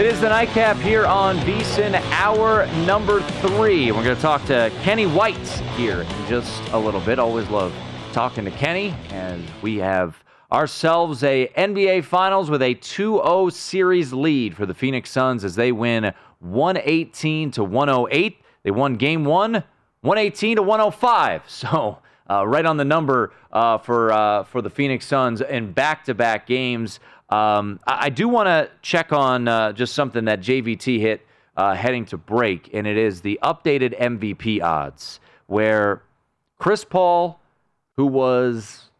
It is the nightcap here on VSIN, hour number three. We're going to talk to Kenny White here in just a little bit. Always love talking to Kenny, and we have ourselves a NBA Finals with a 2-0 series lead for the Phoenix Suns as they win 118 to 108. They won Game One, 118 to 105. So. Uh, right on the number uh, for uh, for the Phoenix Suns in back-to-back games. Um, I, I, do want to check on uh, just something that JVT hit uh, heading to break, and it is the updated MVP odds, where Chris Paul, who was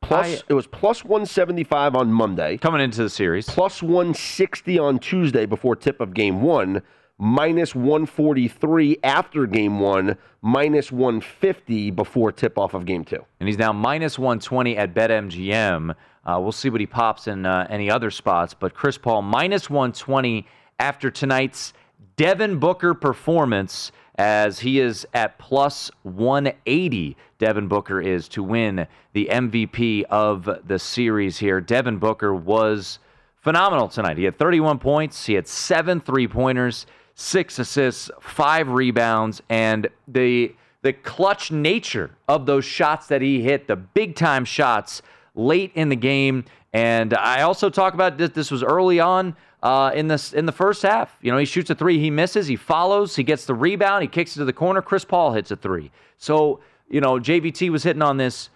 plus I, it was plus 175 on Monday coming into the series, plus 160 on Tuesday before tip of game one minus 143 after game one, minus 150 before tip off of game two. And he's now minus 120 at BetMGM. Uh, we'll see what he pops in uh, any other spots. But Chris Paul minus 120 after tonight's Devin Booker performance, as he is at plus 180. Devin Booker is to win the MVP of the series here. Devin Booker was phenomenal tonight. He had 31 points, he had seven three pointers six assists, five rebounds, and the the clutch nature of those shots that he hit, the big time shots late in the game. And I also talk about this. This was early on uh, in this in the first half. You know, he shoots a three, he misses, he follows, he gets the rebound, he kicks it to the corner. Chris Paul hits a three. So you know, JVT was hitting on this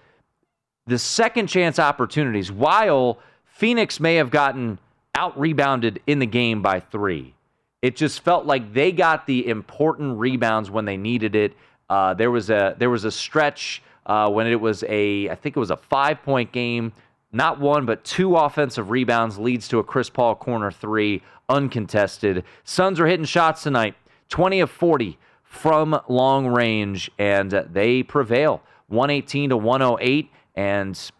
the second chance opportunities while Phoenix may have gotten out rebounded in the game by three. It just felt like they got the important rebounds when they needed it. Uh, there was a there was a stretch uh, when it was a I think it was a five point game. Not one, but two offensive rebounds leads to a Chris Paul corner three, uncontested. Suns are hitting shots tonight, 20 of 40 from long range, and they prevail, 118 to 108. And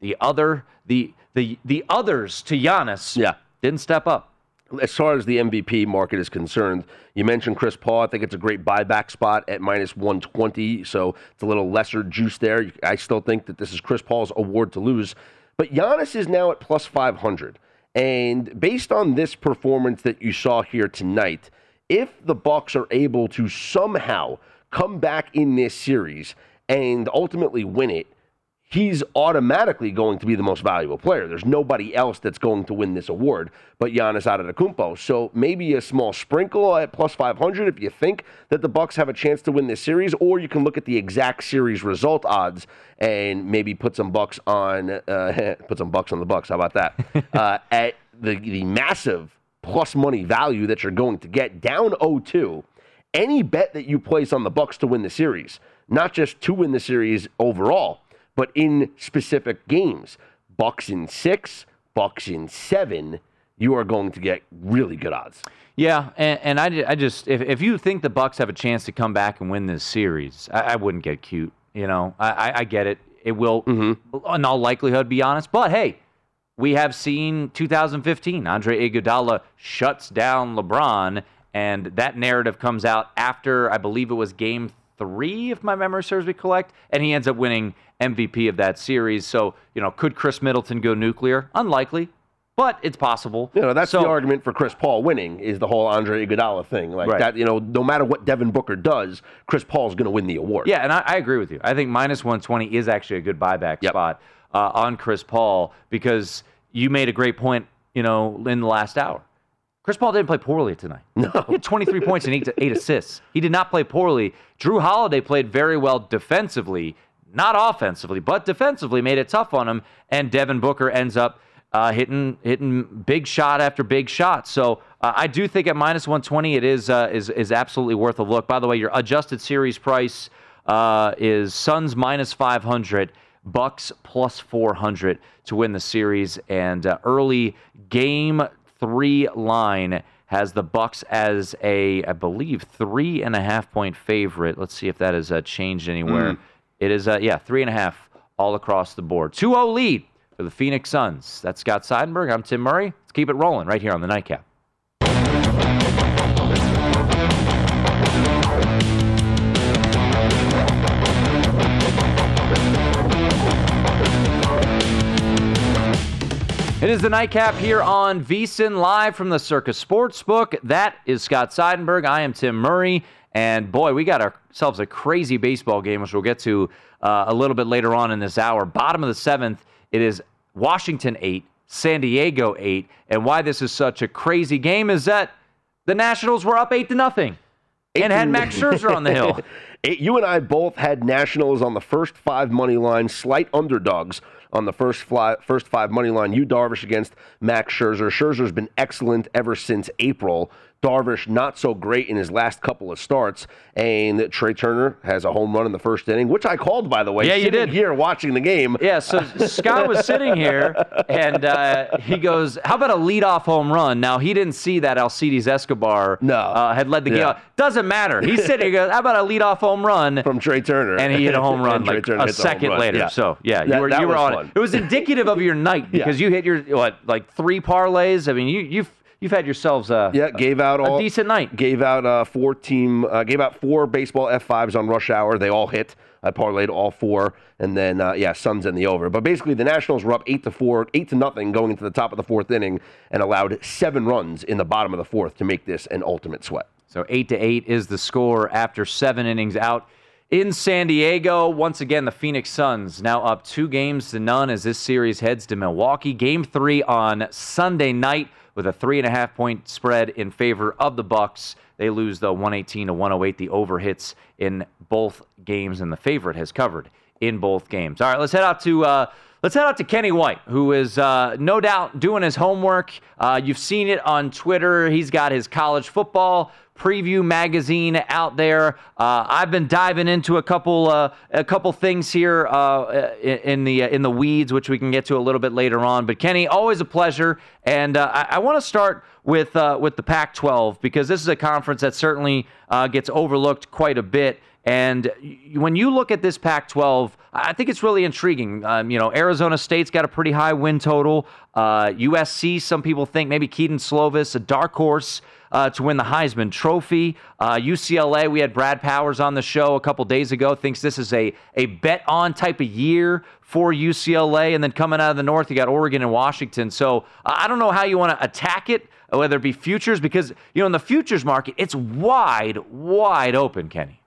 the other, the the the others to Giannis, yeah, didn't step up as far as the MVP market is concerned, you mentioned Chris Paul. I think it's a great buyback spot at minus 120, so it's a little lesser juice there. I still think that this is Chris Paul's award to lose. But Giannis is now at plus 500. And based on this performance that you saw here tonight, if the Bucks are able to somehow come back in this series and ultimately win it, he's automatically going to be the most valuable player. There's nobody else that's going to win this award but Giannis Antetokounmpo. So maybe a small sprinkle at plus 500 if you think that the Bucks have a chance to win this series, or you can look at the exact series result odds and maybe put some bucks on uh, put some bucks on the Bucks. How about that? uh, at the the massive plus money value that you're going to get down 0-2. Any bet that you place on the Bucks to win the series, not just to win the series overall, but in specific games, Bucks in six, Bucks in seven, you are going to get really good odds. Yeah, and, and I, I just if, if you think the Bucks have a chance to come back and win this series, I, I wouldn't get cute. You know, I, I, I get it. It will, Mm-hmm. in all likelihood, be honest. But hey, we have seen 2015. Andre Iguodala shuts down LeBron, and that narrative comes out after I believe it was Game Three, if my memory serves me correct, and he ends up winning MVP of that series. So you know, could Khris Middleton go nuclear? Unlikely, but it's possible. You know, that's so, the argument for Chris Paul winning is the whole Andre Iguodala thing. Like Right. that, you know, no matter what Devin Booker does, Chris Paul's going to win the award. Yeah, and I, I agree with you. I think minus 120 is actually a good buyback Yep. spot uh, on Chris Paul because you made a great point, you know, in the last hour. Chris Paul didn't play poorly tonight. No. He had 23 points and eight, eight assists. He did not play poorly. Jrue Holiday played very well defensively, not offensively, but defensively, made it tough on him. And Devin Booker ends up uh, hitting hitting big shot after big shot. So uh, I do think at minus 120 it is uh, is is absolutely worth a look. By the way, your adjusted series price uh, is Suns minus 500, Bucks plus 400 to win the series, and uh, early game three line has the Bucks as a I believe three and a half point favorite. Let's see if that has uh, changed anywhere. It is uh, yeah three and a half all across the board. 2-0 lead for the Phoenix Suns. That's Scott Seidenberg. I'm Tim Murray. Let's keep it rolling right here on the Nightcap. It is the nightcap here on VSIN live from the Circa Sportsbook. That is Scott Seidenberg. I am Tim Murray. And boy, we got ourselves a crazy baseball game, which we'll get to uh, a little bit later on in this hour. Bottom of the seventh, it is Washington 8, San Diego 8. And why this is such a crazy game is that the Nationals were up 8 to nothing and had Max Scherzer on the hill. You and I both had Nationals on the first five money line, slight underdogs on the first fly, first five money line. Yu Darvish against Max Scherzer. Scherzer's been excellent ever since April. Darvish not so great in his last couple of starts, and Trea Turner has a home run in the first inning, which I called by the way. Yeah, you did. here watching the game. Yeah, so Scott was sitting here and uh, he goes, How about a leadoff home run? Now, he didn't see that Alcides Escobar No. uh, had led the game. Yeah. out. Doesn't matter. He's sitting here, goes, How about a leadoff home run? From Trea Turner, and he hit a home run like a second later. Yeah. So yeah, you were you were on fun. it. It was indicative of your night because you hit your what like three parlays. I mean, you you've you've had yourselves a Yeah, gave out a all decent night. Gave out uh, four team. Uh, gave out four baseball F5s on rush hour. They all hit. I parlayed all four, and then uh, yeah, Suns in the over. But basically, the Nationals were up eight to four, eight to nothing, going into the top of the fourth inning, and allowed seven runs in the bottom of the fourth to make this an ultimate sweat. So eight to eight is the score after seven innings out in San Diego. Once again, the Phoenix Suns now up two games to none as this series heads to Milwaukee. Game three on Sunday night with a three and a half point spread in favor of the Bucks. They lose the 118 to 108. The over hits in both games, and the favorite has covered in both games. All right, let's head out to. Uh, Let's head out to Kenny White, who is uh, no doubt doing his homework. Uh, you've seen it on Twitter. He's got his college football preview magazine out there. Uh, I've been diving into a couple uh, a couple things here uh, in, the in the weeds, which we can get to a little bit later on. But Kenny, always a pleasure, and uh, I, I want to start with uh, with the Pac-12 because this is a conference that certainly uh, gets overlooked quite a bit. And when you look at this Pac-12, I think it's really intriguing. Um, you know, Arizona State's got a pretty high win total. Uh, USC, some people think maybe Kedon Slovis, a dark horse uh, to win the Heisman Trophy. Uh, UCLA, we had Brad Powers on the show a couple days ago. Thinks this is a a bet on type of year for UCLA, and then coming out of the North, you got Oregon and Washington. So uh, I don't know how you want to attack it, whether it be futures, because you know in the futures market, it's wide, wide open, Kenny.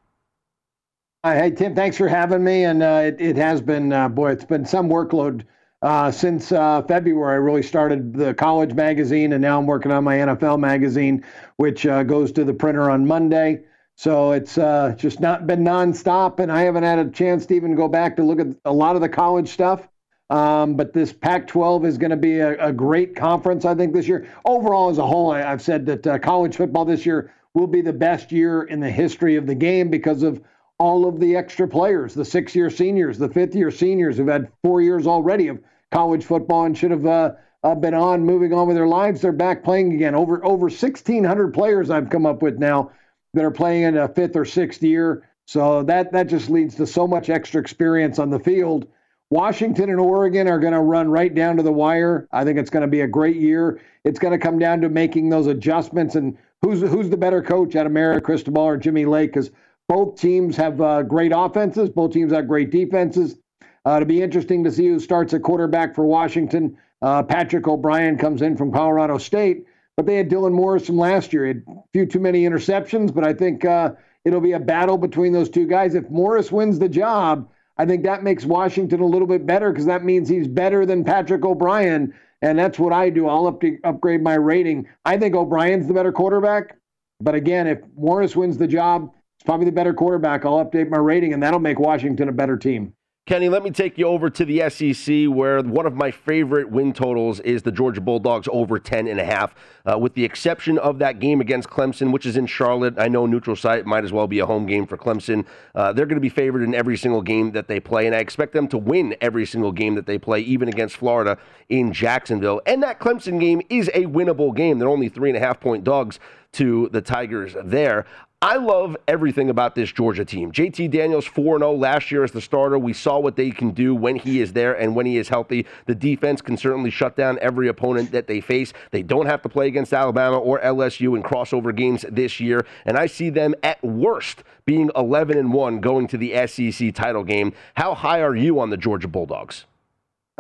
Hey Tim, thanks for having me. And uh, it, it has been, uh, boy, it's been some workload uh, since uh, February. I really started the college magazine, and now I'm working on my NFL magazine, which uh, goes to the printer on Monday. So it's uh, just not been nonstop, and I haven't had a chance to even go back to look at a lot of the college stuff. Um, but this Pac 12 is going to be a, a, great conference, I think, this year. Overall, as a whole, I, have said that college football this year will be the best year in the history of the game because of all of the extra players, the six year seniors, the fifth year seniors who've had four years already of college football and should have uh, uh, been on, moving on with their lives. They're back playing again. Over over 1,600 players I've come up with now that are playing in a fifth or sixth year. So that that just leads to so much extra experience on the field. Washington and Oregon are going to run right down to the wire. I think it's going to be a great year. It's going to come down to making those adjustments and who's who's the better coach of Mario Cristobal or Jimmy Lake because both teams have uh, great offenses. Both teams have great defenses. Uh, it'll be interesting to see who starts at quarterback for Washington. Uh, Patrick O'Brien comes in from Colorado State, but they had Dylan Morris from last year. He had a few too many interceptions, but I think uh, it'll be a battle between those two guys. If Morris wins the job, I think that makes Washington a little bit better because that means he's better than Patrick O'Brien. And that's what I do. I'll up upgrade my rating. I think O'Brien's the better quarterback. But again, if Morris wins the job, it's probably the better quarterback. I'll update my rating, and that'll make Washington a better team. Kenny, let me take you over to the SEC, where one of my favorite win totals is the Georgia Bulldogs over 10 and a half. Uh, with the exception of that game against Clemson, which is in Charlotte, I know neutral site might as well be a home game for Clemson. Uh, they're going to be favored in every single game that they play, and I expect them to win every single game that they play, even against Florida in Jacksonville. And that Clemson game is a winnable game. They're only three and a half point dogs to the Tigers there. I love everything about this Georgia team. JT Daniels 4 0 last year as the starter. We saw what they can do when he is there and when he is healthy. The defense can certainly shut down every opponent that they face. They don't have to play against Alabama or LSU in crossover games this year. And I see them at worst being 11 and 1 going to the SEC title game. How high are you on the Georgia Bulldogs?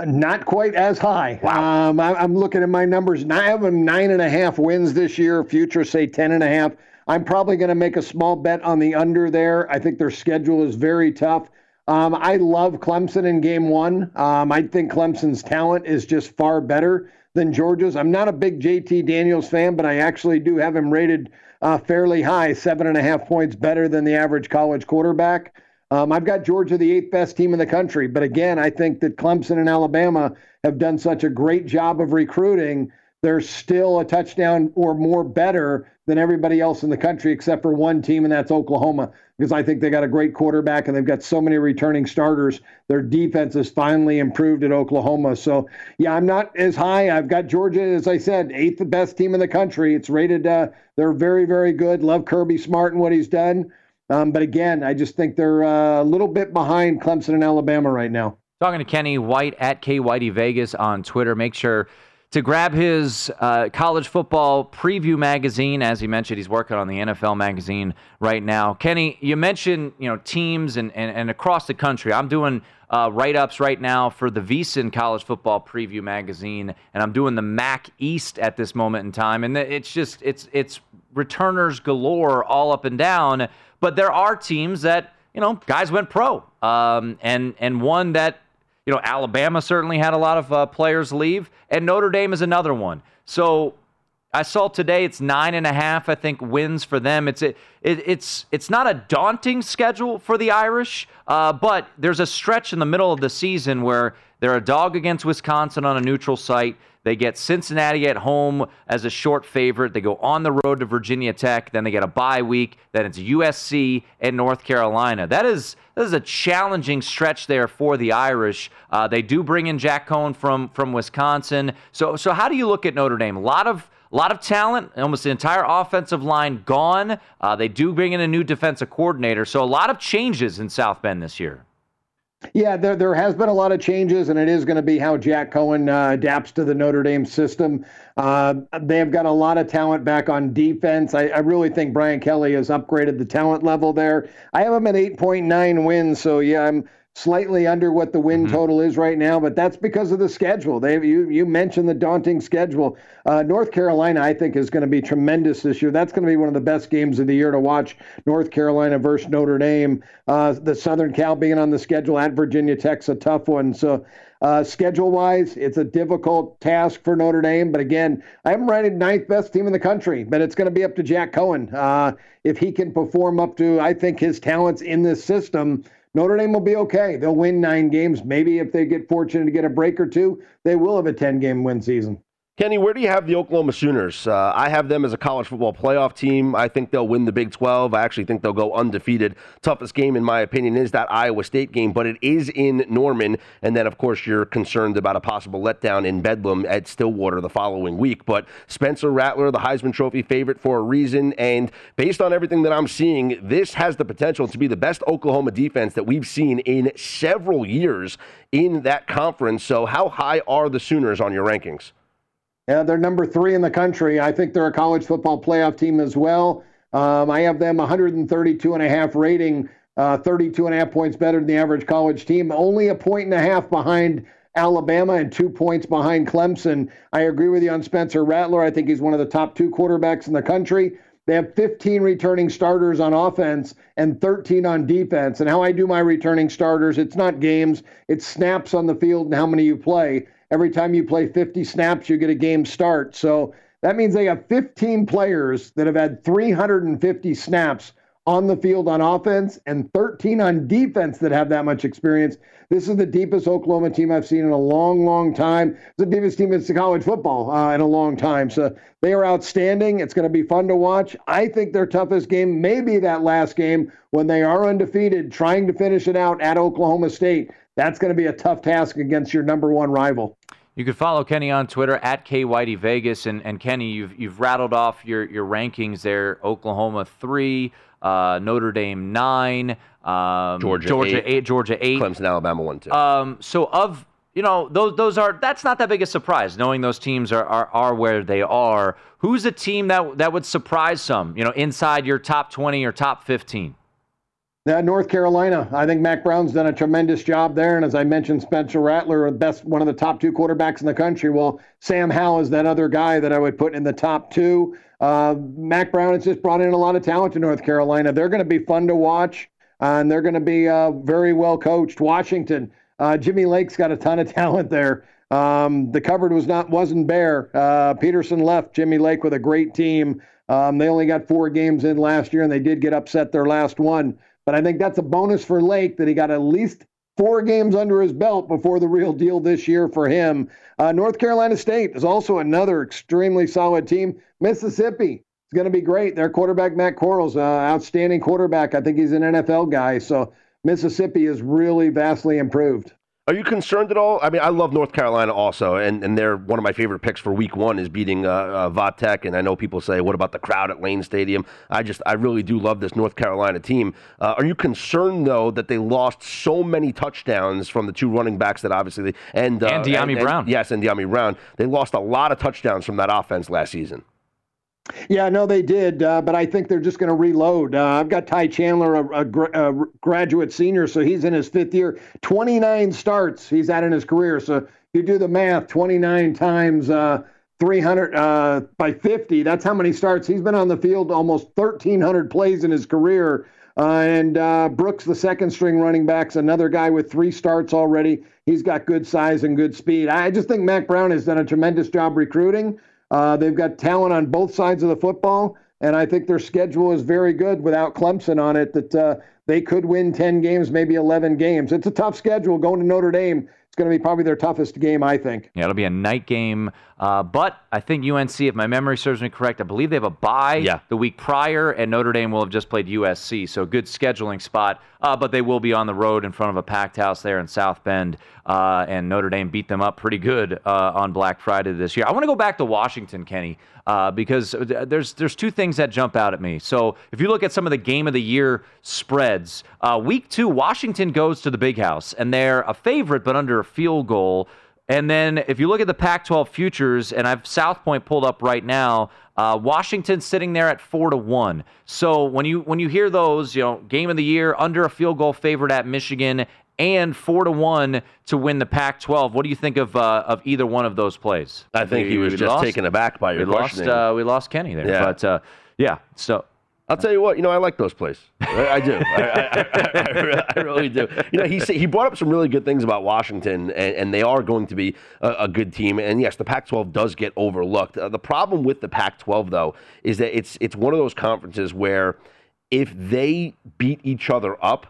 Not quite as high. Wow. Um, I, am looking at my numbers. I have them nine and a half wins this year. Future say ten and a half. I'm probably going to make a small bet on the under there. I think their schedule is very tough. Um, I love Clemson in game one. Um, I think Clemson's talent is just far better than Georgia's. I'm not a big JT Daniels fan, but I actually do have him rated uh, fairly high, seven and a half points better than the average college quarterback. Um, I've got Georgia the eighth best team in the country, but again, I think that Clemson and Alabama have done such a great job of recruiting they're still a touchdown or more better than everybody else in the country except for one team, and that's Oklahoma, because I think they got a great quarterback and they've got so many returning starters. Their defense has finally improved at Oklahoma. So, yeah, I'm not as high. I've got Georgia, as I said, eighth best team in the country. It's rated, uh, they're very, very good. Love Kirby Smart and what he's done. Um, but again, I just think they're uh, a little bit behind Clemson and Alabama right now. Talking to Kenny White at K Whitey Vegas on Twitter. Make sure to grab his uh, college football preview magazine. As he mentioned, he's working on the NFL magazine right now. Kenny, you mentioned you know teams and, and, and across the country. I'm doing uh, write ups right now for the VSiN College Football Preview magazine, and I'm doing the MAC East at this moment in time. And it's just it's it's returners galore all up and down. But there are teams that you know guys went pro, um, and and one that you know, Alabama certainly had a lot of uh, players leave, and Notre Dame is another one. So I saw today it's nine and a half. I think wins for them. It's it, it it's it's not a daunting schedule for the Irish, uh, but there's a stretch in the middle of the season where they're a dog against Wisconsin on a neutral site. They get Cincinnati at home as a short favorite. They go on the road to Virginia Tech. Then they get a bye week. Then it's USC and North Carolina. That is that is a challenging stretch there for the Irish. Uh, they do bring in Jack Coan from from Wisconsin. So so how do you look at Notre Dame? A lot of a lot of talent, almost the entire offensive line gone. Uh, they do bring in a new defensive coordinator, so a lot of changes in South Bend this year. Yeah, there, there has been a lot of changes, and it is going to be how Jack Coan uh, adapts to the Notre Dame system. Uh, they have got a lot of talent back on defense. I, I, really think Brian Kelly has upgraded the talent level there. I have them at 8.9 wins, so yeah, I'm slightly under what the win mm-hmm. total is right now, but that's because of the schedule. They you you mentioned the daunting schedule. Uh, North Carolina, I think, is going to be tremendous this year. That's going to be one of the best games of the year to watch. North Carolina versus Notre Dame. Uh, the Southern Cal being on the schedule at Virginia Tech's a tough one. So. Uh, schedule wise, it's a difficult task for Notre Dame. But again, I'm rated ninth best team in the country, but it's going to be up to Jack Coan. Uh, if he can perform up to, I think, his talents in this system, Notre Dame will be okay. They'll win nine games. Maybe if they get fortunate to get a break or two, they will have a 10 game win season. Kenny, where do you have the Oklahoma Sooners? Uh, I have them as a college football playoff team. I think they'll win the Big 12. I actually think they'll go undefeated. Toughest game, in my opinion, is that Iowa State game, but it is in Norman. And then, of course, you're concerned about a possible letdown in Bedlam at Stillwater the following week. But Spencer Rattler, the Heisman Trophy favorite for a reason. And based on everything that I'm seeing, this has the potential to be the best Oklahoma defense that we've seen in several years in that conference. So, how high are the Sooners on your rankings? Yeah, they're number three in the country. I think they're a college football playoff team as well. Um, I have them 132 and a half rating, uh, 32 and a half points better than the average college team. Only a point and a half behind Alabama and two points behind Clemson. I agree with you on Spencer Rattler. I think he's one of the top two quarterbacks in the country. They have 15 returning starters on offense and 13 on defense. And how I do my returning starters, it's not games, it's snaps on the field and how many you play. Every time you play 50 snaps, you get a game start. So that means they have 15 players that have had 350 snaps on the field on offense and 13 on defense that have that much experience. This is the deepest Oklahoma team I've seen in a long, long time. It's the deepest team in college football uh, in a long time. So they are outstanding. It's going to be fun to watch. I think their toughest game may be that last game when they are undefeated, trying to finish it out at Oklahoma State that's going to be a tough task against your number one rival. You can follow Kenny on Twitter at KWhiteyVegas. And, and Kenny, you've, you've rattled off your, your rankings there Oklahoma 3, uh, Notre Dame 9, um, Georgia, Georgia eight. 8, Georgia 8. Clemson, Alabama 1 2. Um, so, of you know, those those are that's not that big a surprise. Knowing those teams are, are are where they are. Who's a team that that would surprise some? You know, inside your top twenty or top fifteen. Yeah, North Carolina. I think Mack Brown's done a tremendous job there. And as I mentioned, Spencer Rattler, best one of the top two quarterbacks in the country. Well, Sam Howell is that other guy that I would put in the top two. Uh, Mack Brown has just brought in a lot of talent to North Carolina. They're going to be fun to watch, uh, and they're going to be uh, very well coached. Washington, uh, Jimmy Lake's got a ton of talent there. Um, the cupboard was not wasn't bare. Uh, Petersen left Jimmy Lake with a great team. Um, they only got four games in last year, and they did get upset their last one. But I think that's a bonus for Lake that he got at least four games under his belt before the real deal this year for him. Uh, North Carolina State is also another extremely solid team. Mississippi is going to be great. Their quarterback, Matt Corral's uh, outstanding quarterback. I think he's an NFL guy. So Mississippi is really vastly improved. Are you concerned at all? I mean, I love North Carolina also, and, and they're one of my favorite picks for Week One is beating uh, uh. And I know people say, "What about the crowd at Lane Stadium?" I just, I really do love this North Carolina team. Uh, are you concerned though that they lost so many touchdowns from the two running backs that obviously they, and uh, and Dyami and, Brown? And, yes, and Dyami Brown. They lost a lot of touchdowns from that offense last season. Yeah, no, they did, uh, but I think they're just going to reload. Uh, I've got Ty Chandler, a, a, a, graduate senior, so he's in his fifth year. 29 starts he's had in his career. So you do the math, 29 times uh, 300 uh, by 50. That's how many starts he's been on the field. Almost 1,300 plays in his career. Uh, and uh, Brooks, the second string running backs, another guy with three starts already. He's got good size and good speed. I just think Mack Brown has done a tremendous job recruiting. Uh, they've got talent on both sides of the football, and I think their schedule is very good without Clemson on it. That uh, they could win 10 games, maybe 11 games. It's a tough schedule going to Notre Dame It's going to be probably their toughest game, I think. Yeah, it'll be a night game. Uh, but I think UNC, if my memory serves me correct, I believe they have a bye yeah. the week prior, and Notre Dame will have just played USC. So good scheduling spot. Uh, but they will be on the road in front of a packed house there in South Bend. Uh, and Notre Dame beat them up pretty good uh, on Black Friday this year. I want to go back to Washington, Kenny, uh, because there's there's two things that jump out at me. So if you look at some of the game of the year spreads, uh, week two, Washington goes to the Big House, and they're a favorite, but under a field goal. And then if you look at the Pac 12 futures, and I've South Point pulled up right now, uh, Washington sitting there at four to one. So when you when you hear those, you know, game of the year under a field goal favorite at Michigan and four to one to win the Pac-12. What do you think of uh, of either one of those plays? I think we, he was just lost, taken aback by your we questioning. Lost, uh, we lost Kenny there, yeah. but uh, yeah. So I'll tell you what, you know, I like those plays. I, I do. I, I, I, really do. You know, he he brought up some really good things about Washington, and, and they are going to be a, a, good team. And yes, the Pac-12 does get overlooked. Uh, the problem with the Pac-12, though, is that it's it's one of those conferences where if they beat each other up,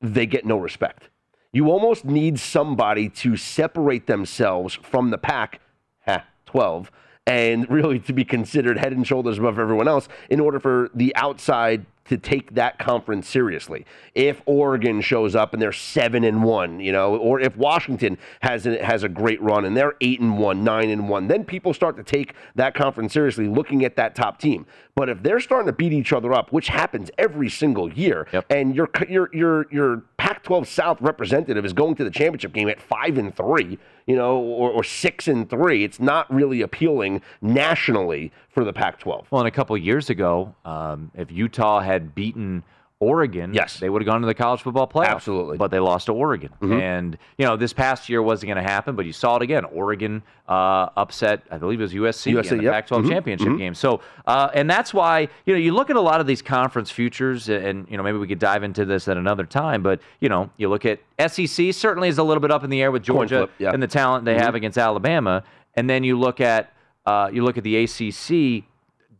they get no respect. You almost need somebody to separate themselves from the pack, ha, 12, and really to be considered head and shoulders above everyone else in order for the outside to take that conference seriously. If Oregon shows up and they're seven and one, you know, or if Washington has a, has a great run and they're eight and one, nine and one, then people start to take that conference seriously, looking at that top team. But if they're starting to beat each other up, which happens every single year, yep. and your your your your Pac-12 South representative is going to the championship game at five and three, you know, or, or six and three, it's not really appealing nationally for the Pac-12. Well, and a couple years ago, um, if Utah had beaten Oregon, yes, they would have gone to the college football playoff. Absolutely, but they lost to Oregon, mm-hmm. and you know this past year wasn't going to happen. But you saw it again. Oregon uh, upset, I believe it was USC, USC in the yep. Pac-12 mm-hmm. championship mm-hmm. game. So, uh, and that's why you know you look at a lot of these conference futures, and you know maybe we could dive into this at another time. But you know you look at SEC certainly is a little bit up in the air with Georgia flip, yeah. and the talent they have Mm-hmm. against Alabama, and then you look at uh, you look at the ACC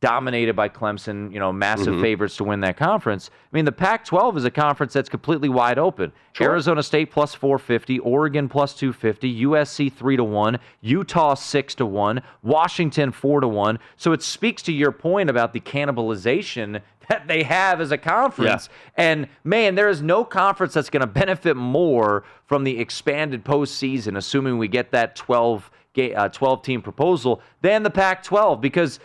dominated by Clemson, you know, massive Mhm. favorites to win that conference. I mean, the Pac 12 is a conference that's completely wide open. Sure. Arizona State plus 450, Oregon plus 250, USC 3 to 1, Utah 6 to 1, Washington 4 to 1. So it speaks to your point about the cannibalization that they have as a conference. And man, there is no conference that's going to benefit more from the expanded postseason, assuming we get that 12 ga- uh, 12 team proposal, than the Pac 12 because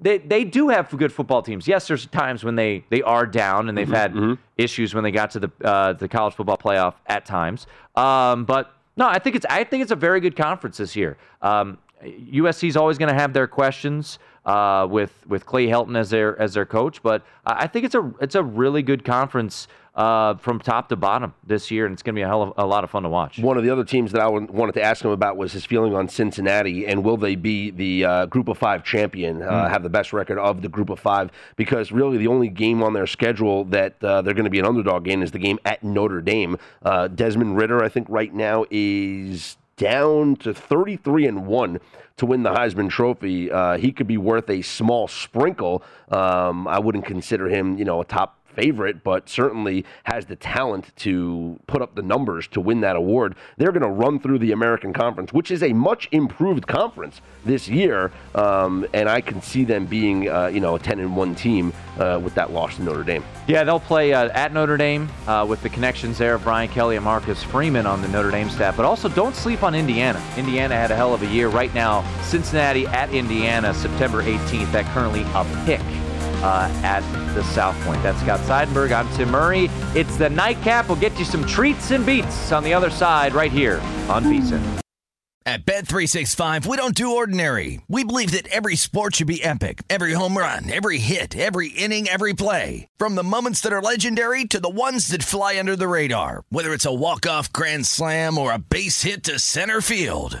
they they do have good football teams. Yes, there's times when they they are down and they've had issues when they got to the uh, the college football playoff at times. Um, but no, I think it's I think it's a very good conference this year. Um, USC is always going to have their questions uh, with with Clay Helton as their as their coach, but I I think it's a it's a really good conference uh, from top to bottom this year, and it's going to be a hell of a lot of fun to watch. One of the other teams that I wanted to ask him about was his feeling on Cincinnati, and will they be the uh, Group of Five champion, uh, have the best record of the Group of Five? Because really, the only game on their schedule that uh, they're going to be an underdog in is the game at Notre Dame. Uh, Desmond Ridder, I think, right now is down to 33 and 1 to win the Heisman Trophy. Uh, he could be worth a small sprinkle. Um, I wouldn't consider him, you know, a top favorite, but certainly has the talent to put up the numbers to win that award. They're going to run through the American Conference, which is a much improved conference this year, um, and I can see them being, uh, you know, a 10 and 1 team uh, with that loss to Notre Dame. Yeah, they'll play uh, at Notre Dame uh, with the connections there of Brian Kelly and Marcus Freeman on the Notre Dame staff. But also, don't sleep on Indiana. Indiana had a hell of a year. Right now, Cincinnati at Indiana, September 18th. That currently a pick uh, at the South Point. That's Scott Seidenberg. I'm Tim Murray. It's the nightcap. We'll get you some treats and beats on the other side right here on VSIN. At Bet 365, we don't do ordinary. We believe that every sport should be epic. Every home run, every hit, every inning, every play. From the moments that are legendary to the ones that fly under the radar. Whether it's a walk-off grand slam or a base hit to center field.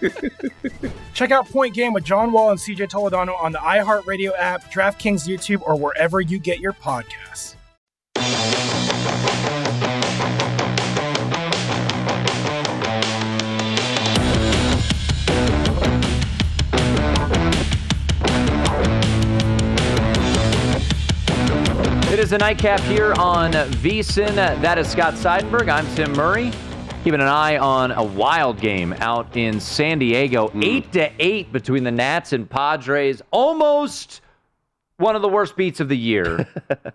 Check out Point Game with John Wall and CJ Toledano on the iHeartRadio app, DraftKings YouTube, or wherever you get your podcasts. It is a nightcap here on VSIN. That is Scott Seidenberg. I'm Tim Murray. Keeping an eye on a wild game out in San Diego. Mm. Eight to eight between the Nats and Padres. Almost one of the worst beats of the year.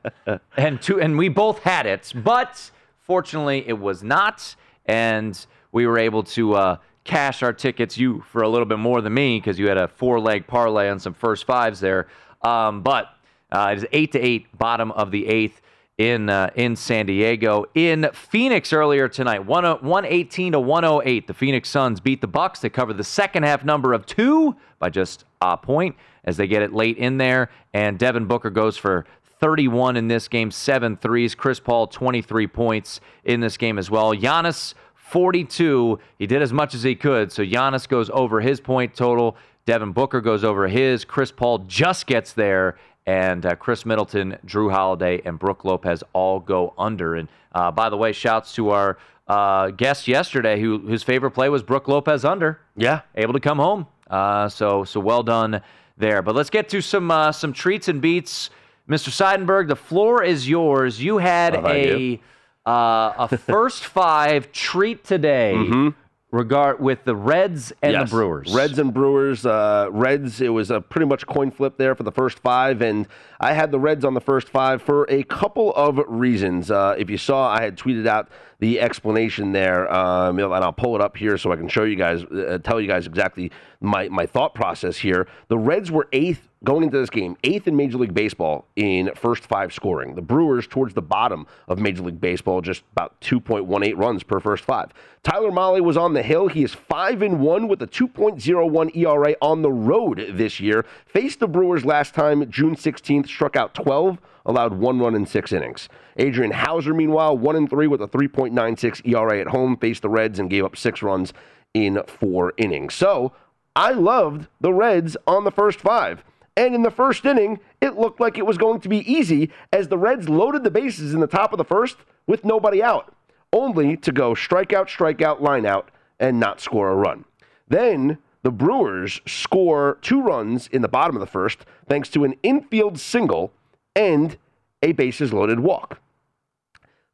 and two and we both had it, but fortunately it was not. And we were able to uh, cash our tickets. You for a little bit more than me because you had a four leg parlay on some first fives there. Um, but uh, it is eight to eight, bottom of the eighth in uh, in San Diego. In Phoenix earlier tonight, 118 to 108. The Phoenix Suns beat the Bucks. They cover the second half number of two by just a point as they get it late in there. And Devin Booker goes for 31 in this game, seven threes. Chris Paul 23 points in this game as well. Giannis 42. He did as much as he could. So Giannis goes over his point total. Devin Booker goes over his. Chris Paul just gets there, and uh, Khris Middleton, Jrue Holiday, and Brook Lopez all go under. And uh, by the way, shouts to our uh, guest yesterday, who whose favorite play was Brook Lopez under. Yeah, able to come home. Uh, so so well done there. But let's get to some uh, some treats and beats. Mr. Seidenberg, the floor is yours. You had a uh, a first five treat today. Mm-hmm regard with the Reds and yes. the Brewers. Reds and Brewers. Uh, Reds. It was a pretty much coin flip there for the first five, and I had the Reds on the first five for a couple of reasons. Uh, if you saw, I had tweeted out the explanation there, um, and I'll pull it up here so I can show you guys, uh, tell you guys exactly my my thought process here. The Reds were eighth going into this game, eighth in Major League Baseball in first five scoring. The Brewers towards the bottom of Major League Baseball, just about 2.18 runs per first five. Tyler Mahle was on the hill. He is five and one with a 2.01 ERA on the road this year. Faced the Brewers last time, June 16th, struck out 12, allowed one run in six innings. Adrian Houser, meanwhile, one and three with a 3.96 ERA at home, faced the Reds and gave up six runs in four innings. So I loved the Reds on the first five. And in the first inning, it looked like it was going to be easy as the Reds loaded the bases in the top of the first with nobody out, only to go strikeout, strikeout, line out, and not score a run. Then the Brewers score two runs in the bottom of the first thanks to an infield single and a bases loaded walk.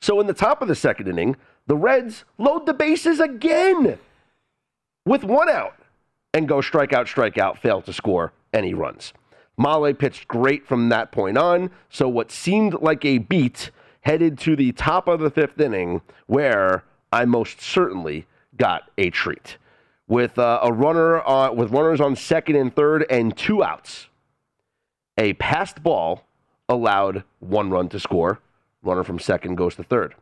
So in the top of the second inning, the Reds load the bases again with one out and go strikeout, strikeout, fail to score any runs. Mahle pitched great from that point on. So what seemed like a beat headed to the top of the fifth inning, where I most certainly got a treat with uh, a runner uh, with runners on second and third and two outs. A passed ball allowed one run to score. Runner from second goes to third.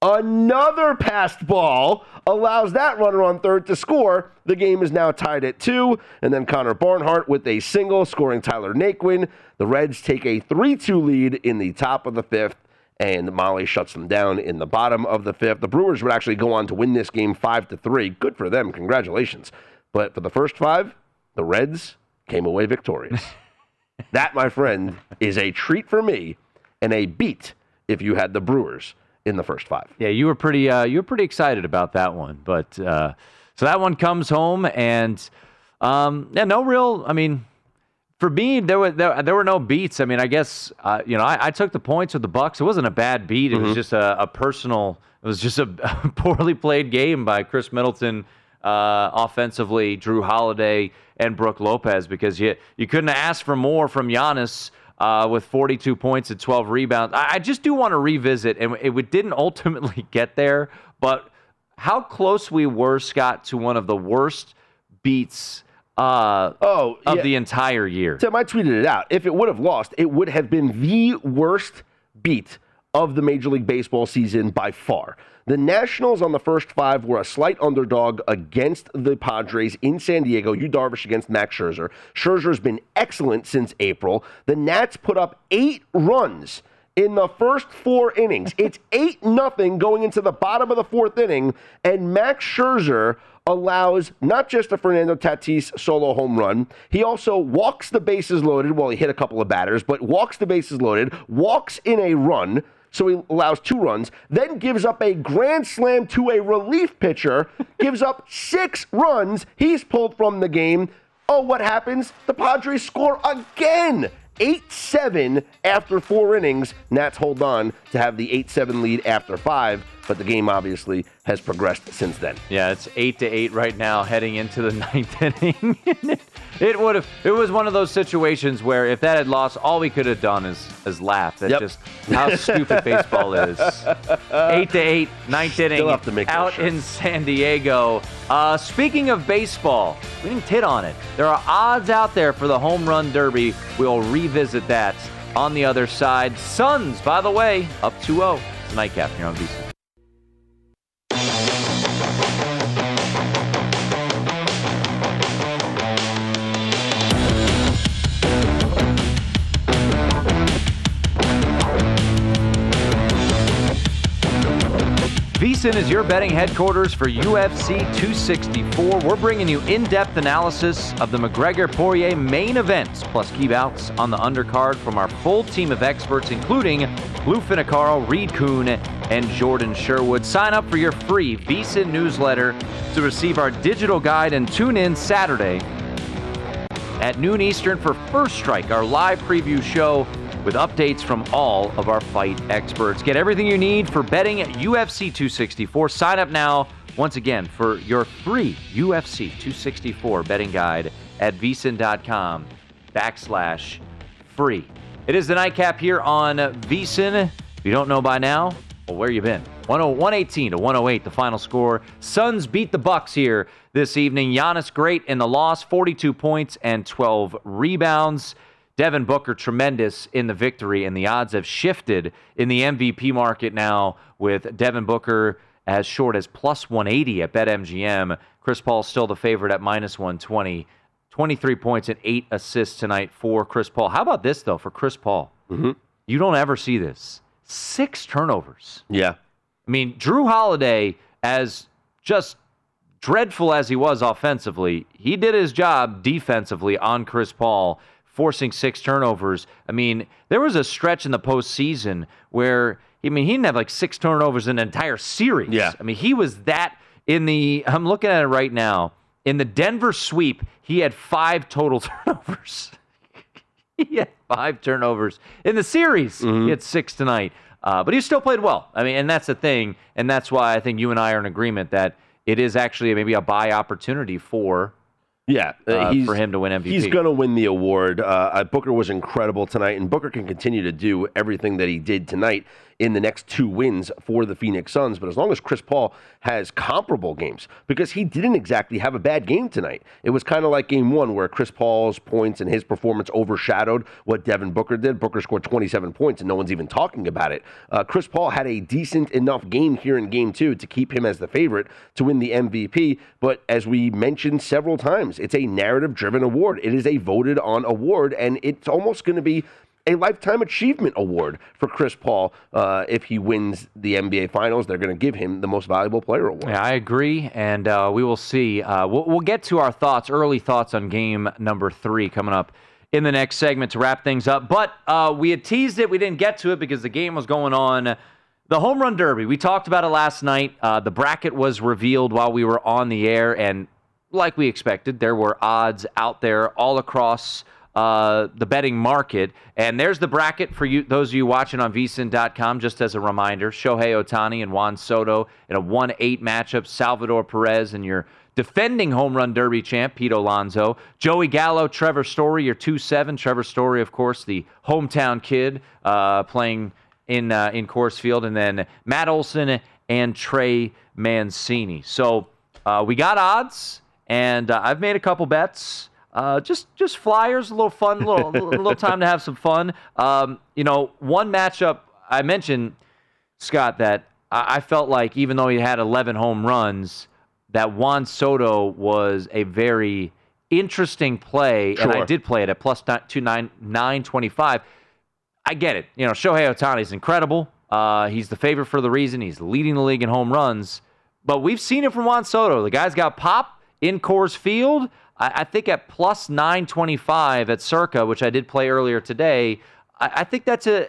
Another passed ball allows that runner on third to score. The game is now tied at two. And then Connor Barnhart with a single, scoring Tyler Naquin. The Reds take a 3 2 lead in the top of the fifth, and Mahle shuts them down in the bottom of the fifth. The Brewers would actually go on to win this game 5 to 3. Good for them. Congratulations. But for the first five, the Reds came away victorious. that, my friend, is a treat for me and a beat if you had the Brewers in the first five. Yeah, you were pretty uh, you were pretty excited about that one, but uh, so that one comes home, and um, yeah, no real. I mean, for me, there were there, there were no beats. I mean, I guess uh, you know I, I, took the points with the Bucks. It wasn't a bad beat. It mm-hmm. was just a, a, personal. It was just a poorly played game by Khris Middleton. Uh, offensively, Jrue Holiday and Brook Lopez, because you you couldn't ask for more from Giannis uh, with 42 points and 12 rebounds. I, I just do want to revisit, and it, it didn't ultimately get there, but how close we were, Scott, to one of the worst beats uh, oh, of yeah. the entire year. Tim, I tweeted it out. If it would have lost, it would have been the worst beat of the Major League Baseball season by far. The Nationals on the first five were a slight underdog against the Padres in San Diego. Yu Darvish against Max Scherzer. Scherzer's been excellent since April. The Nats put up eight runs in the first four innings. It's 8 nothing going into the bottom of the fourth inning, and Max Scherzer allows not just a Fernando Tatis solo home run, he also walks the bases loaded. Well, he hit a couple of batters, but walks the bases loaded, walks in a run. So he allows two runs, then gives up a grand slam to a relief pitcher, gives up six runs. He's pulled from the game. Oh, what happens? The Padres score again. 8 7 after four innings. Nats hold on to have the 8 7 lead after five, but the game obviously has progressed since then. Yeah, it's 8 to 8 right now heading into the ninth inning. it would have it was one of those situations where if that had lost, all we could have done is is laugh. That's Yep. just how stupid baseball is. 8 to 8, ninth inning have to make out in San Diego. Uh, speaking of baseball, we didn't hit on it. There are odds out there for the home run derby. We'll revisit that on the other side. Suns, by the way, up 2-0. It's nightcap here on VSIN. VSIN is your betting headquarters for UFC 264. We're bringing you in-depth analysis of the McGregor Poirier main events, plus key bouts on the undercard from our full team of experts, including Lou Finocchiaro, Reed Kuhn, and Jordan Sherwood. Sign up for your free VSIN newsletter to receive our digital guide and tune in Saturday at noon Eastern for First Strike, our live preview show with updates from all of our fight experts. Get everything you need for betting at UFC 264. Sign up now, once again, for your free UFC 264 betting guide at vsin.com backslash free. It is the nightcap here on VSIN. If you don't know by now, well, where you been? 10 118 to 108, the final score. Suns beat the Bucks here this evening. Giannis great in the loss, 42 points and 12 rebounds. Devin Booker tremendous in the victory, and the odds have shifted in the MVP market now with Devin Booker as short as plus 180 at BetMGM. Chris Paul still the favorite at minus 120. 23 points and eight assists tonight for Chris Paul. How about this though for Chris Paul? Mm-hmm. You don't ever see this. Six turnovers. Yeah. I mean, Jrue Holiday, as just dreadful as he was offensively, he did his job defensively on Chris Paul, forcing six turnovers. I mean, there was a stretch in the postseason where, I mean, he didn't have like six turnovers in an entire series. Yeah. I mean, he was that in the, I'm looking at it right now. In the Denver sweep, he had five total turnovers. he had five turnovers in the series. Mm-hmm. He had six tonight. Uh, but he still played well. I mean, and that's the thing. And that's why I think you and I are in agreement that it is actually maybe a buy opportunity for Yeah, uh, he's, for him to win MVP. He's going to win the award. Uh, uh, Booker was incredible tonight, and Booker can continue to do everything that he did tonight in the next two wins for the Phoenix Suns. But as long as Chris Paul has comparable games, because he didn't exactly have a bad game tonight. It was kind of like game one where Chris Paul's points and his performance overshadowed what Devin Booker did. Booker scored 27 points, and no one's even talking about it. Uh, Chris Paul had a decent enough game here in game two to keep him as the favorite to win the MVP. But as we mentioned several times, it's a narrative driven award. It is a voted on award, and it's almost going to be a lifetime achievement award for Chris Paul. Uh, if he wins the NBA Finals, they're going to give him the Most Valuable Player award. Yeah, I agree, and uh, we will see. Uh, we'll, we'll get to our thoughts, early thoughts on game number three coming up in the next segment to wrap things up. But uh, we had teased it. We didn't get to it because the game was going on. The home run derby. We talked about it last night. Uh, the bracket was revealed while we were on the air, and like we expected, there were odds out there all across uh, the betting market. And there's the bracket for you, those of you watching on vsin.com. Just as a reminder, Shohei Ohtani and Juan Soto in a 1-8 matchup. Salvador Perez and your defending home run derby champ, Pete Alonso. Joey Gallo, Trevor Story, your 2-7. Trevor Story, of course, the hometown kid uh, playing in uh, in Coors Field. And then Matt Olson and Trey Mancini. So uh, we got odds, and uh, I've made a couple bets. Uh, just just flyers, a little fun, a little, little time to have some fun. Um, you know, one matchup I mentioned, Scott, that I, I felt like even though he had 11 home runs, that Juan Soto was a very interesting play, and I did play it at plus two nine nine twenty five. I get it. You know, Shohei Ohtani is incredible. Uh, he's the favorite for the reason. He's leading the league in home runs. But we've seen it from Juan Soto. The guy's got pop in Coors Field. I, I think at plus 925 at Circa, which I did play earlier today, I, I think that's a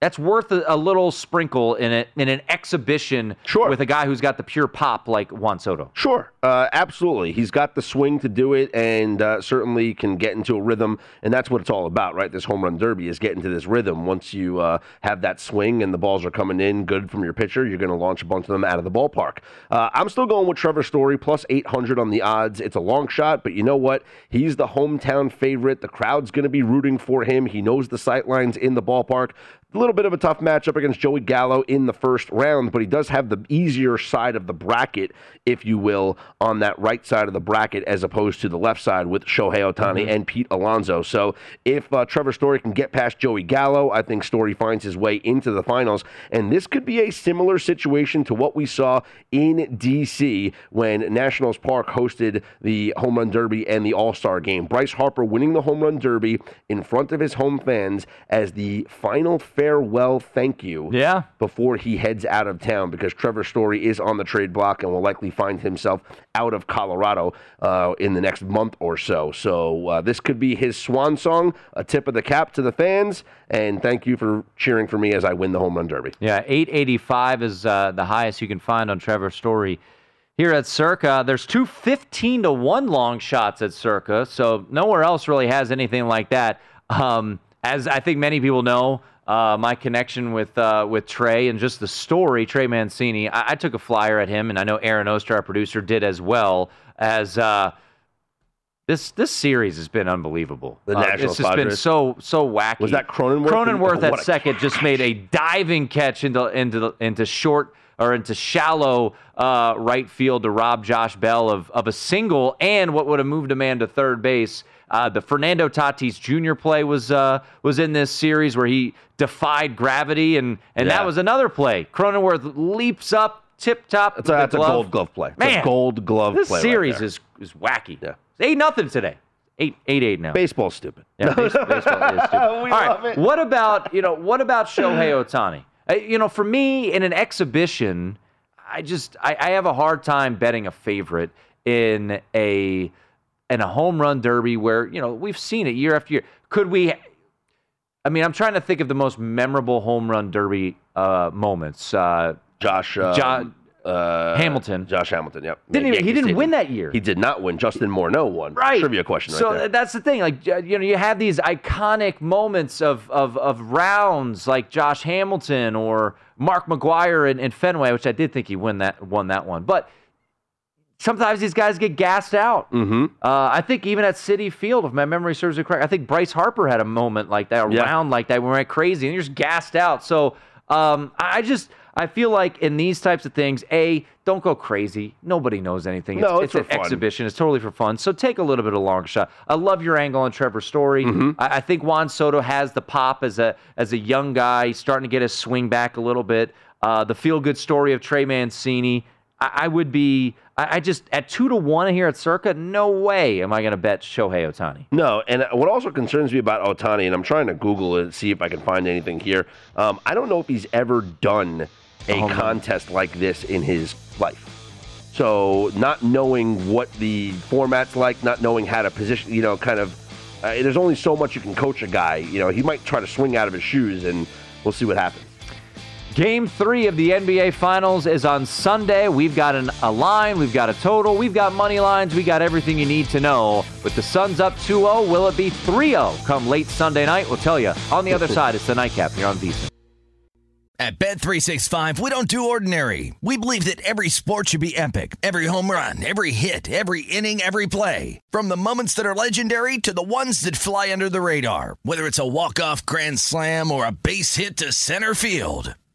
that's worth a, a little sprinkle in it in an exhibition Sure. with a guy who's got the pure pop like Juan Soto. Sure, uh, absolutely. He's got the swing to do it, and uh, certainly can get into a rhythm, and that's what it's all about, right? This home run derby is getting to this rhythm. Once you uh, have that swing and the balls are coming in good from your pitcher, you're going to launch a bunch of them out of the ballpark. Uh, I'm still going with Trevor Story plus 800 on the odds. It's a long shot, but you know what? He's the hometown favorite. The crowd's going to be rooting for him. He knows the sightlines in the ballpark. A little bit of a tough matchup against Joey Gallo in the first round, but he does have the easier side of the bracket, if you will, on that right side of the bracket as opposed to the left side with Shohei Ohtani and Pete Alonso. So if uh, Trevor Story can get past Joey Gallo, I think Story finds his way into the finals. And this could be a similar situation to what we saw in D.C. when Nationals Park hosted the Home Run Derby and the All Star game. Bryce Harper winning the Home Run Derby in front of his home fans as the final farewell thank you Yeah. before he heads out of town because Trevor Story is on the trade block and will likely find himself out of Colorado uh, in the next month or so. So uh, this could be his swan song, a tip of the cap to the fans, and thank you for cheering for me as I win the home run derby. Yeah, 885 is uh, the highest you can find on Trevor Story here at Circa. There's two 15 to 1 long shots at Circa, so nowhere else really has anything like that. Um, as I think many people know, uh, my connection with uh, with Trey and just the story, Trey Mancini, I, I took a flyer at him, and I know Aaron Oster, our producer, did as well. As uh, this this series has been unbelievable. The Uh, it's just been so so wacky. Was that Cronenworth? Cronenworth at second just made a diving catch into into the, into short or into shallow uh, right field to rob Josh Bell of of a single and what would have moved a man to third base. Uh, the Fernando Tatis Jr. play was uh, was in this series where he defied gravity and and Yeah. that was another play. Cronenworth leaps up tip top. That's a, that's a gold glove play. It's Man, a gold glove This play. right series there. is is wacky. Yeah. Eight nothing today. Eight eight eight now. baseball's stupid. Yeah, base- baseball is stupid. All right, it. What about you know? What about Shohei Ohtani? Uh, you know, for me in an exhibition, I just I, I have a hard time betting a favorite in a in a home run derby where you know we've seen it year after year. Could we? I mean, I'm trying to think of the most memorable home run derby uh, moments. Uh, Josh uh, Jo- uh, Hamilton. Josh Hamilton. Yep. Didn't even, he didn't win that year. He did not win. Justin Morneau won. Right. Trivia question right so there. that's the thing. Like uh, you know, you have these iconic moments of of, of rounds like Josh Hamilton or Mark McGwire in, in Fenway, which I did think he won that won that one. But sometimes these guys get gassed out. mm-hmm. Uh, I think even at Citi Field, if my memory serves me correct, I think Bryce Harper had a moment like that, a Yeah. round like that, where we went crazy and you're just gassed out. So um, I just I feel like in these types of things, a don't go crazy. Nobody knows anything. No, it's, it's an for fun. exhibition. It's totally for fun. So take a little bit of a long shot. I love your angle on Trevor Story. Mm-hmm. I, I think Juan Soto has the pop as a as a young guy. He's starting to get his swing back a little bit. Uh, the feel good story of Trey Mancini. I, I would be. I, I just at two to one here at Circa. No way am I going to bet Shohei Ohtani. No, and what also concerns me about Ohtani, and I'm trying to Google it, see if I can find anything here. Um, I don't know if he's ever done a run. contest like this in his life. So, not knowing what the format's like, not knowing how to position, you know, kind of, uh, there's only so much you can coach a guy. You know, he might try to swing out of his shoes, and we'll see what happens. Game three of the NBA Finals is on Sunday. We've got an, a line, we've got a total, we've got money lines, we got everything you need to know. With the Suns up 2 0, will it be 3 0 come late Sunday night? We'll tell you. On the other side, it's the nightcap here on VSiN. At Bet365, we don't do ordinary. We believe that every sport should be epic. Every home run, every hit, every inning, every play. From the moments that are legendary to the ones that fly under the radar. Whether it's a walk-off grand slam or a base hit to center field.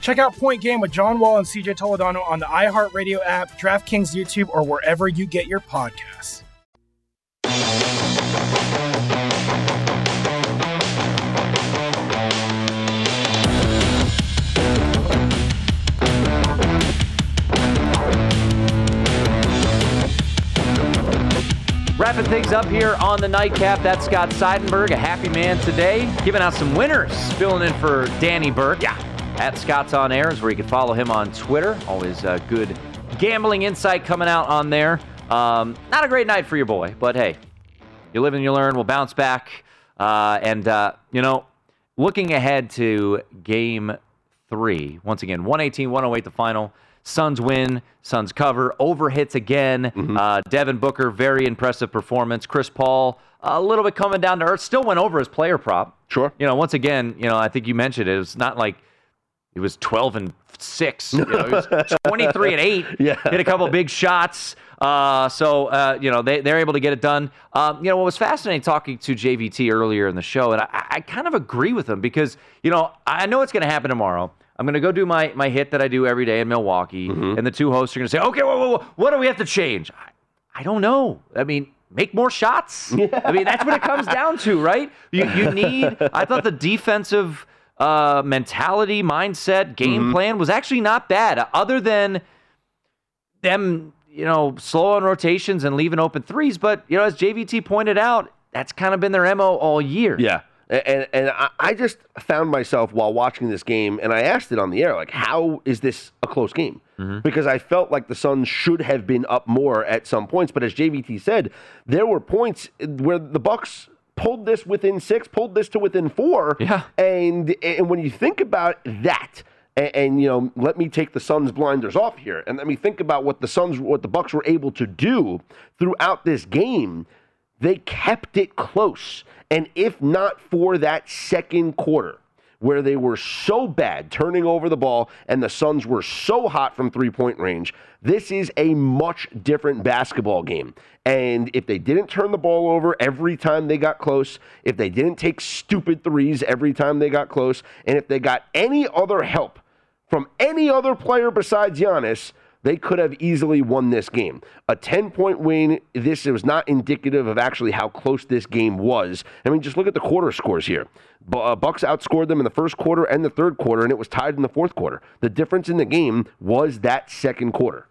Check out Point Game with John Wall and CJ Toledano on the iHeartRadio app, DraftKings YouTube, or wherever you get your podcasts. Wrapping things up here on the nightcap. That's Scott Seidenberg, a happy man today, giving out some winners, filling in for Danny Burke. Yeah, at Scott's on Air is where you can follow him on Twitter. Always uh, good gambling insight coming out on there. Um, not a great night for your boy, but hey, you live and you learn. We'll bounce back. Uh, and, uh, you know, looking ahead to game three, once again, 118 108 the final. Suns win, Suns cover, over hits again. Uh, Devin Booker, very impressive performance. Chris Paul, a little bit coming down to earth, still went over his player prop. Sure. You know, once again, you know, I think you mentioned it. It was not like it was 12 and 6. You know, it was 23 and 8. Yeah. Hit a couple big shots. Uh, so, uh, you know, they, they're able to get it done. Um, you know, what was fascinating talking to JVT earlier in the show, and I, I kind of agree with him because, you know, I know it's going to happen tomorrow. I'm going to go do my, my hit that I do every day in Milwaukee, and the two hosts are going to say, okay, whoa, whoa, whoa, what do we have to change? I, I don't know. I mean, make more shots. I mean, that's what it comes down to, right? You, you need, I thought the defensive uh, mentality, mindset, game plan was actually not bad, other than them, you know, slow on rotations and leaving open threes. But, you know, as JVT pointed out, that's kind of been their MO all year. Yeah. And and I, just found myself while watching this game, and I asked it on the air, like, how is this a close game? Because I felt like the Suns should have been up more at some points, but as JVT said, there were points where the Bucks pulled this within six, pulled this to within four. Yeah. And and when you think about that, and, and, you know, let me take the Suns blinders off here, and let me think about what the Suns, what the Bucks were able to do throughout this game. They kept it close, and if not for that second quarter, where they were so bad turning over the ball and the Suns were so hot from three point range, this is a much different basketball game. And if they didn't turn the ball over every time they got close, if they didn't take stupid threes every time they got close, and if they got any other help from any other player besides Giannis, they could have easily won this game. A 10 point win, this was not indicative of actually how close this game was. I mean, just look at the quarter scores here. Uh, Bucks outscored them in the first quarter and the third quarter, and it was tied in the fourth quarter. The difference in the game was that second quarter.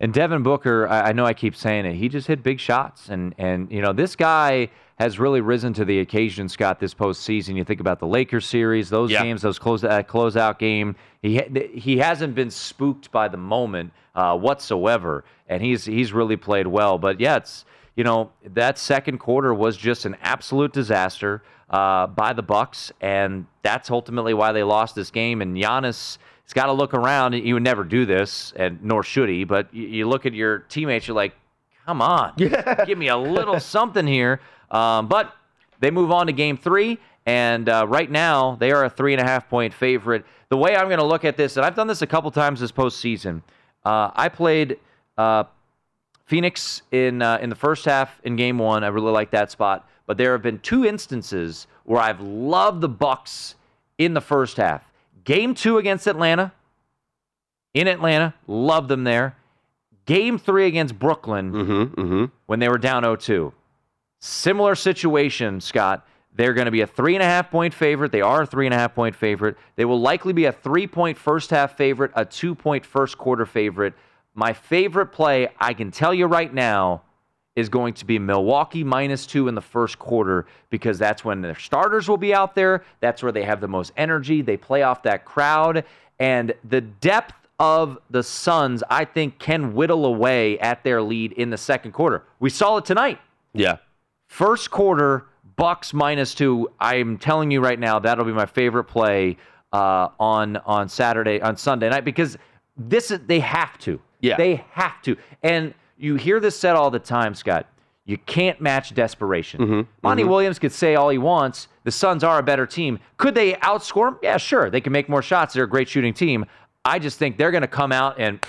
And Devin Booker, I, I know I keep saying it, he just hit big shots, and and you know this guy has really risen to the occasion, Scott. This postseason, you think about the Lakers series, those Yeah. games, those close that closeout game. He he hasn't been spooked by the moment uh, whatsoever, and he's he's really played well. But yeah, it's you know that second quarter was just an absolute disaster uh, by the Bucks, and that's ultimately why they lost this game. And Giannis has got to look around. He would never do this, and nor should he. But you, you look at your teammates, you're like, come on, give me a little something here. Um, but they move on to game three, and uh, right now they are a three and a half point favorite. The way I'm going to look at this, and I've done this a couple times this postseason, uh, I played uh, Phoenix in uh, in the first half in game one. I really like that spot, but there have been two instances where I've loved the Bucks in the first half. Game two against Atlanta, in Atlanta, loved them there. Game three against Brooklyn Mm-hmm. when they were down 0-2. Similar situation, Scott. They're going to be a three and a half point favorite. They are a three and a half point favorite. They will likely be a three point first half favorite, a two point first quarter favorite. My favorite play, I can tell you right now, is going to be Milwaukee minus two in the first quarter because that's when their starters will be out there. That's where they have the most energy. They play off that crowd. And the depth of the Suns, I think, can whittle away at their lead in the second quarter. We saw it tonight. Yeah. First quarter, Bucks minus two. I'm telling you right now, that'll be my favorite play uh, on on Saturday on Sunday night because this is they have to. Yeah. they have to. And you hear this said all the time, Scott. You can't match desperation. Mm-hmm. Monty Williams could say all he wants. The Suns are a better team. Could they outscore them? Yeah, sure. They can make more shots. They're a great shooting team. I just think they're going to come out and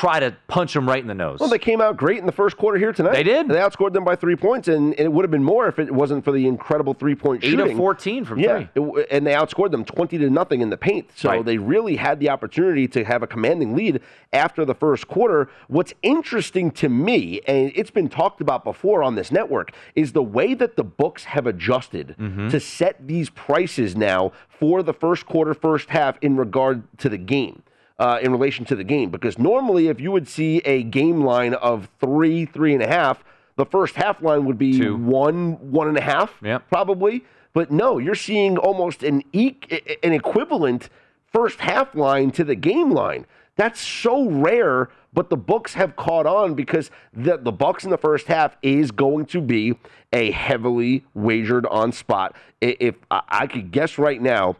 try to punch them right in the nose. Well, they came out great in the first quarter here tonight. They did. They outscored them by three points, and, and it would have been more if it wasn't for the incredible three-point Eight shooting. Eight of 14 from yeah, three. it and they outscored them twenty to nothing in the paint. So Right. they really had the opportunity to have a commanding lead after the first quarter. What's interesting to me, and it's been talked about before on this network, is the way that the books have adjusted Mm-hmm. to set these prices now for the first quarter, first half in regard to the game uh, in relation to the game. Because normally, if you would see a game line of three, three and a half, the first half line would be Two. one, one and a half, Yep. probably. But no, you're seeing almost an e- an equivalent first half line to the game line. That's so rare, but the books have caught on because the the Bucks in the first half is going to be a heavily wagered on spot. If I could guess right now,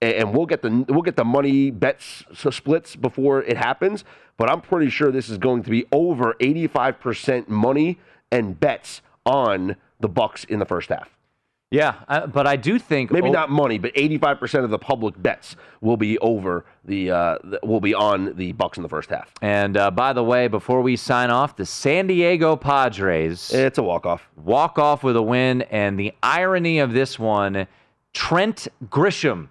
and we'll get the we'll get the money bets splits before it happens. But I'm pretty sure this is going to be over 85% money and bets on the Bucks in the first half. Yeah, I, but I do think Maybe oh, not money, but 85% of the public bets will be over the, uh, will be on the Bucks in the first half. And uh, by the way, before we sign off, the San Diego Padres It's a walk off. walk off with a win. And the irony of this one, Trent Grisham.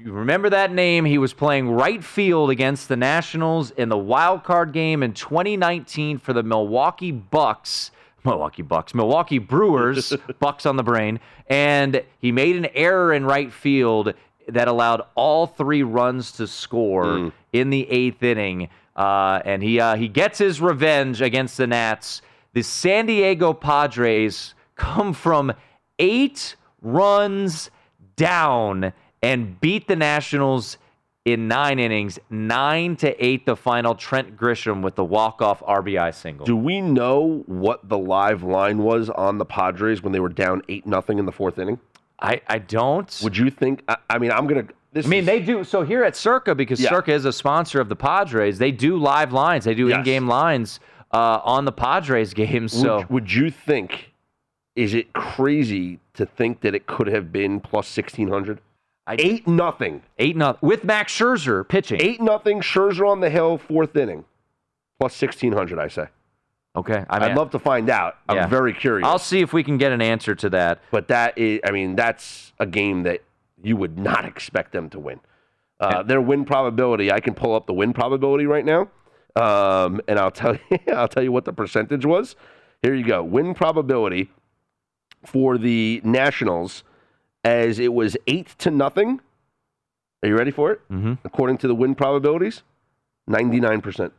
You remember that name, he was playing right field against the Nationals in the wild card game in 2019 for the Milwaukee Bucks. Milwaukee Bucks, Milwaukee Brewers, Bucks on the brain. And he made an error in right field that allowed all three runs to score in the eighth inning. Uh, and he uh, he gets his revenge against the Nats. The San Diego Padres come from eight runs down and beat the Nationals in nine innings, nine to eight. The final. Trent Grisham with the walk off RBI single. Do we know what the live line was on the Padres when they were down 8 nothing in the fourth inning? I I don't. Would you think? I, I mean, I'm going to. This I mean, is- they do. So here at Circa, because Yeah. Circa is a sponsor of the Padres, they do live lines. They do Yes. in-game lines uh, on the Padres games. So would, would you think? Is it crazy to think that it could have been plus 1600? I- Eight nothing. eight nothing with Max Scherzer pitching. Eight nothing. Scherzer on the hill, fourth inning, plus 1600. I say. Okay, I mean, would love to find out. I'm Yeah. very curious. I'll see if we can get an answer to that. but that is, I mean, that's a game that you would not expect them to win. Uh, their win probability, I can pull up the win probability right now, um, and I'll tell you, I'll tell you what the percentage was. Here you go, win probability for the Nationals, as it was eight to nothing. Are you ready for it? Mm-hmm. According to the win probabilities, ninety nine percent.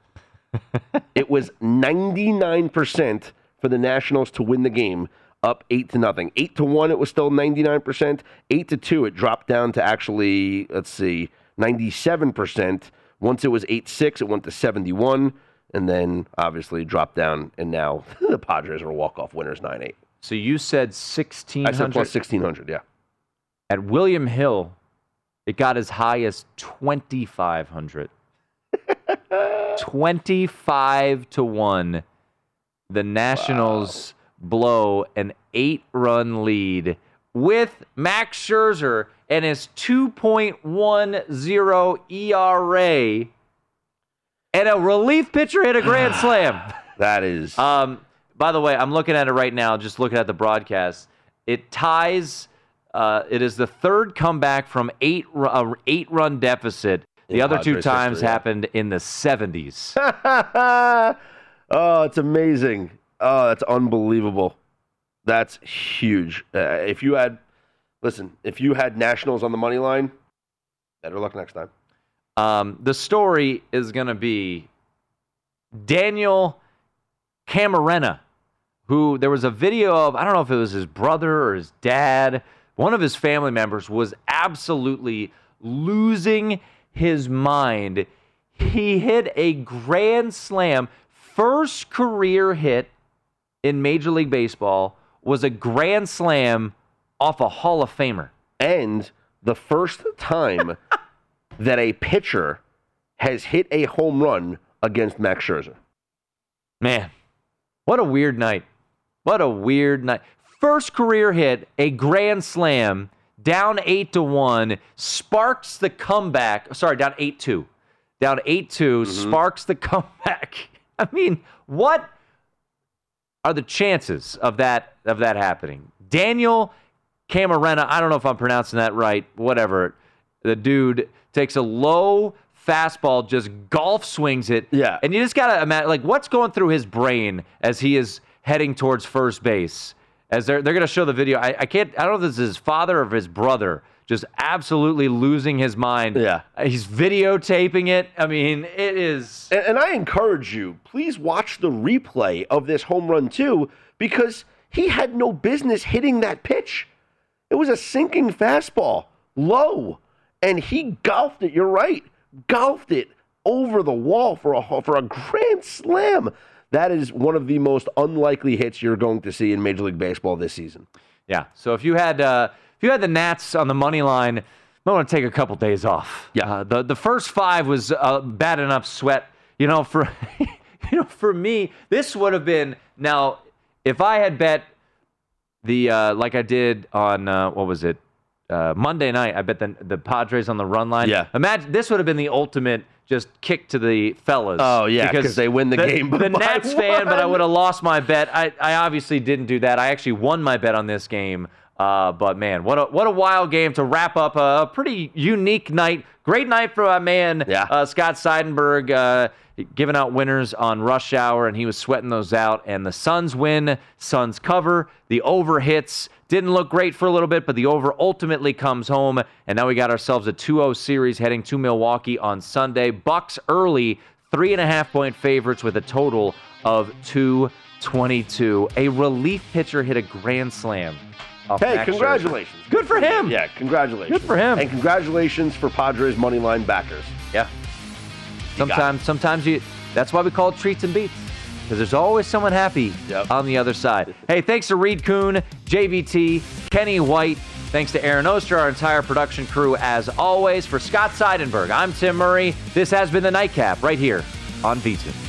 it was 99% for the Nationals to win the game, up 8 to nothing. 8 to 1 it was still 99%. 8 to 2 it dropped down to actually, let's see, 97%. Once it was 8-6 it went to 71 and then obviously dropped down and now the Padres are walk-off winners 9-8. So you said 1600. I said plus 1600, yeah. At William Hill, it got as high as 2500. 25 to 1. The Nationals blow an 8-run lead with Max Scherzer and his 2.10 ERA and a relief pitcher hit a grand slam. That is Um, by the way, I'm looking at it right now, just looking at the broadcast. It ties. Uh, it is the third comeback from eight uh, eight run deficit. The In other two times history, happened in the 70s. oh, it's amazing. Oh, that's unbelievable. That's huge. Uh, if you had, listen, if you had Nationals on the money line, better luck next time. Um, the story is going to be Daniel Camarena, who there was a video of, I don't know if it was his brother or his dad, one of his family members was absolutely losing his mind. He hit a grand slam, first career hit in Major League Baseball was a grand slam off a Hall of Famer. And the first time that a pitcher has hit a home run against Max Scherzer. Man, what a weird night. What a weird night. First career hit, a grand slam, down 8 to 1, sparks the comeback. Sorry, down 8 2. Down 8 2, mm-hmm. sparks the comeback. I mean, what are the chances of that of that happening? Daniel Camarena, I don't know if I'm pronouncing that right, whatever. The dude takes a low fastball, just golf swings it. Yeah. And you just gotta imagine like what's going through his brain as he is heading towards first base. As they're they're gonna show the video. I, I can't I don't know if this is his father or his brother just absolutely losing his mind. Yeah. Uh, he's videotaping it. I mean, it is And, and I encourage you, please watch the replay of this home run too, because he had no business hitting that pitch. It was a sinking fastball, low, and he golfed it. You're right, golfed it over the wall for a for a grand slam. That is one of the most unlikely hits you're going to see in Major League Baseball this season. Yeah. So if you had uh, if you had the Nats on the money line, I'm going to take a couple days off. Yeah. Uh, the the first five was uh, bad enough sweat. You know, for you know, for me, this would have been now if I had bet the uh, like I did on uh, what was it uh, Monday night. I bet the the Padres on the run line. Yeah. Imagine this would have been the ultimate. Just kick to the fellas. Oh, yeah, because they win the game The by Nats fan, but I would have lost my bet. I, I obviously didn't do that. I actually won my bet on this game. Uh, but man, what a what a wild game to wrap up a, a pretty unique night. Great night for my man Yeah. uh, Scott Seidenberg, uh, giving out winners on rush hour, and he was sweating those out. And the Suns win, Suns cover. The over hits didn't look great for a little bit, but the over ultimately comes home. And now we got ourselves a 2-0 series heading to Milwaukee on Sunday. Bucks early, three and a half point favorites with a total of 222. A relief pitcher hit a grand slam. Hey, congratulations! Good for him. Yeah, congratulations. Good for him. And congratulations for Padres money line backers. Yeah. Sometimes, sometimes you. That's why we call it treats and beats, because there's always someone happy Yep. on the other side. hey, thanks to Reed Kuhn, JVT, Kenny White. Thanks to Aaron Oster, our entire production crew, as always. For Scott Seidenberg, I'm Tim Murray. This has been the Nightcap right here on V2.